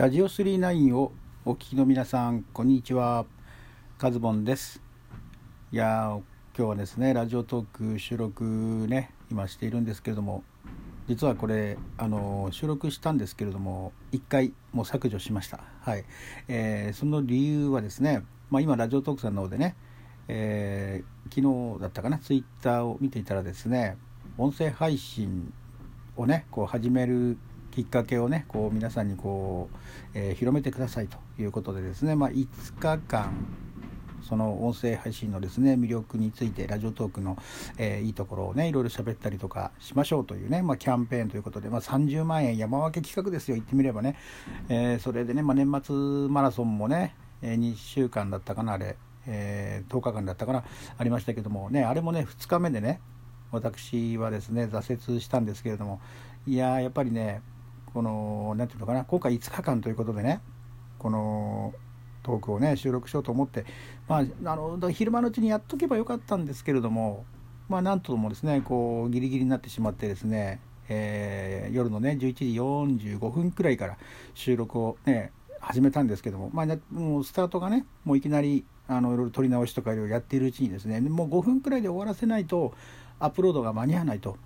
ラジオ39をお聞きの皆さん、こんにちは。カズボンです。いや今日はですね、ラジオトーク収録ね、今しているんですけれども、実はこれ、あの収録したんですけれども、1回もう削除しました。はい。えー、その理由はですね、まあ、今、ラジオトークさんの方でね、えー、昨日だったかな、ツイッターを見ていたらですね、音声配信をね、こう始めるきっかけをねこう皆さんにこう、えー、広めてくださいということでですね、まあ、5日間その音声配信のですね魅力についてラジオトークの、えー、いいところをねいろいろ喋ったりとかしましょうというね、まあ、キャンペーンということで、まあ、30万円山分け企画ですよ言ってみればね、えー、それでね、まあ、年末マラソンもね、え2週間だったかなあれ、え10日間だったかなありましたけどもねあれもね2日目でね私はですね挫折したんですけれどもいややっぱりねこの何て言うのかな今回5日間ということでねこのトークをね収録しようと思ってまああの昼間のうちにやっとけばよかったんですけれどもまあなんともですねこうギリギリになってしまってですね、えー、夜のね11時45分くらいから収録をね始めたんですけども,、まあ、もうスタートがねもういきなりあのいろいろ撮り直しとかいろいろやっているうちにですねもう5分くらいで終わらせないとアップロードが間に合わないと。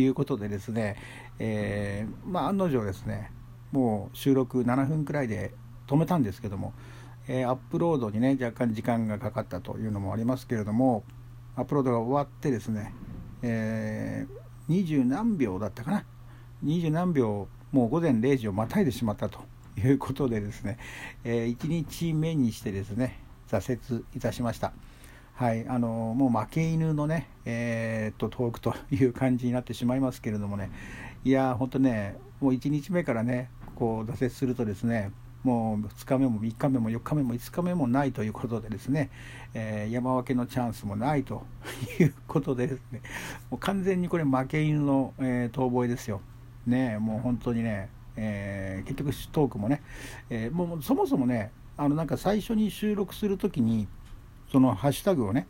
いうことでですね、えー、まあ、案の定ですねもう収録7分くらいで止めたんですけども、えー、アップロードにね若干時間がかかったというのもありますけれどもアップロードが終わってですね、え、20何秒だったかな？20何秒もう午前0時をまたいでしまったということでですね、え、1日目にしてですね挫折いたしました。はい、あのもう負け犬のね、えー、っとトークという感じになってしまいますけれどもね、いや本当ね、もう1日目からね、こう挫折するとですね、もう2日目も3日目も4日目も5日目もないということでですね、えー、山分けのチャンスもないということでですね、もう完全にこれ負け犬の、えー、遠吠えですよ。ね、もう本当にね、えー、結局トークもね、えもうそもそもね、あのなんか最初に収録するときに、そのハッシュタグをね、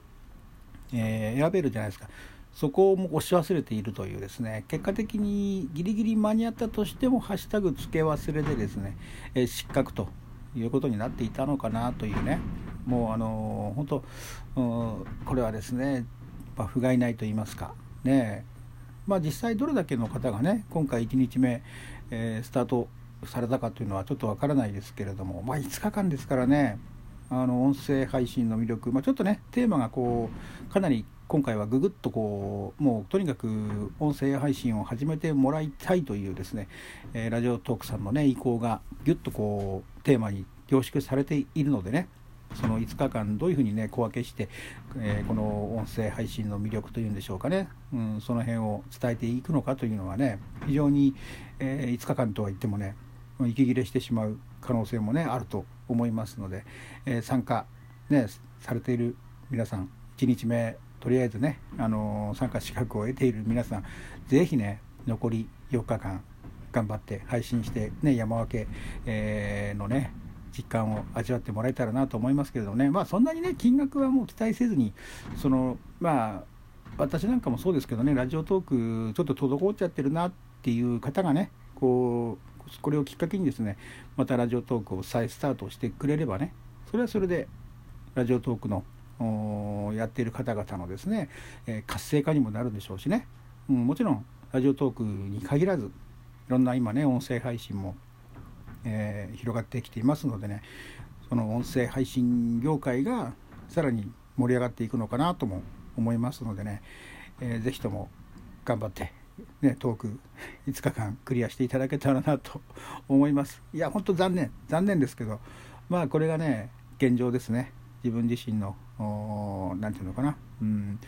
えー、選べるじゃないですか。そこをも押し忘れているというですね、結果的にギリギリ間に合ったとしても、ハッシュタグ付け忘れでですね、えー、失格ということになっていたのかなというね、もうあのー、本当、これはですね、まあ、不甲斐ないと言いますか、ね、まあ、実際どれだけの方がね、今回1日目、えー、スタートされたかというのはちょっとわからないですけれども、まあ、5日間ですからね、あの音声配信の魅力、まあ、ちょっとねテーマがこうかなり今回はぐぐっとこうもうとにかく音声配信を始めてもらいたいというですね、えー、ラジオトークさんのね意向がぎゅっとこうテーマに凝縮されているのでねその5日間どういうふうにね小分けして、えー、この音声配信の魅力というんでしょうかね、うん、その辺を伝えていくのかというのはね非常に、えー、5日間とは言ってもね息切れしてしまう可能性もねあると思いますので、えー、参加、ね、されている皆さん1日目とりあえずね、あのー、参加資格を得ている皆さん是非ね残り4日間頑張って配信して、ね、山分け、えー、のね実感を味わってもらえたらなと思いますけれどもね、まあ、そんなにね金額はもう期待せずにそのまあ私なんかもそうですけどねラジオトークちょっと滞っちゃってるなっていう方がねこうこれをきっかけにですねまたラジオトークを再スタートしてくれればねそれはそれでラジオトークのやっている方々のですね、え、活性化にもなるでしょうしね、うん、もちろんラジオトークに限らずいろんな今ね音声配信も、えー、広がってきていますのでねその音声配信業界がさらに盛り上がっていくのかなとも思いますのでね、えー、ぜひとも頑張ってね、トーク5日間クリアしていただけたらなと思います。いや、本当残念、残念ですけど、まあこれがね、現状ですね。自分自身の、何て言うのかな、うん、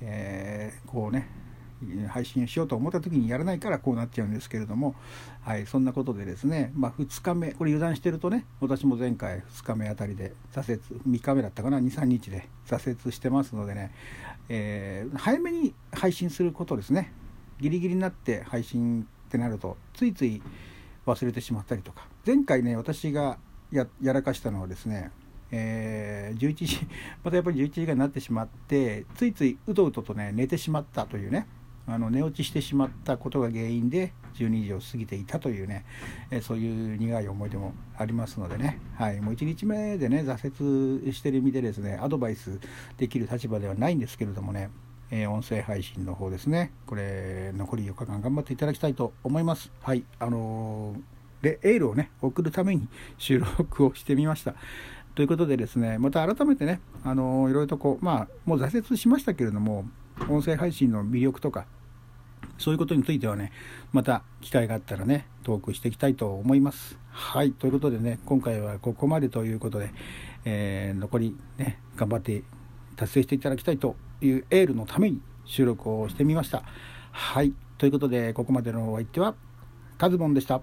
えー、こうね、配信しようと思った時にやらないからこうなっちゃうんですけれども、はい、そんなことでですね、まあ、2日目これ油断してるとね私も前回2日目あたりで挫折3日目だったかな。23日で挫折してますのでね、えー、早めに配信することですね。ギリギリになって配信ってなるとついつい忘れてしまったりとか。前回ね私がやらかしたのはですね、えー、11時 またやっぱり11時ぐらいになってしまってついついうとうととね寝てしまったというね。あの寝落ちしてしまったことが原因で12時を過ぎていたというね、えそういう苦い思い出もありますのでね、はい、もう1日目でね挫折してる意味でですねアドバイスできる立場ではないんですけれどもね、え音声配信の方ですね。これ残り4日間頑張っていただきたいと思います。はいあのー、でエールをね送るために収録をしてみました。ということでですねまた改めてねあのー、いろいろとこうまあもう挫折しましたけれども音声配信の魅力とかそういうことについてはね、また機会があったらね、トークしていきたいと思います。はい、ということでね、今回はここまでということで、えー、残りね、頑張って達成していただきたいというエールのために収録をしてみました。はい、ということで、ここまでのお相手は、カズボンでした。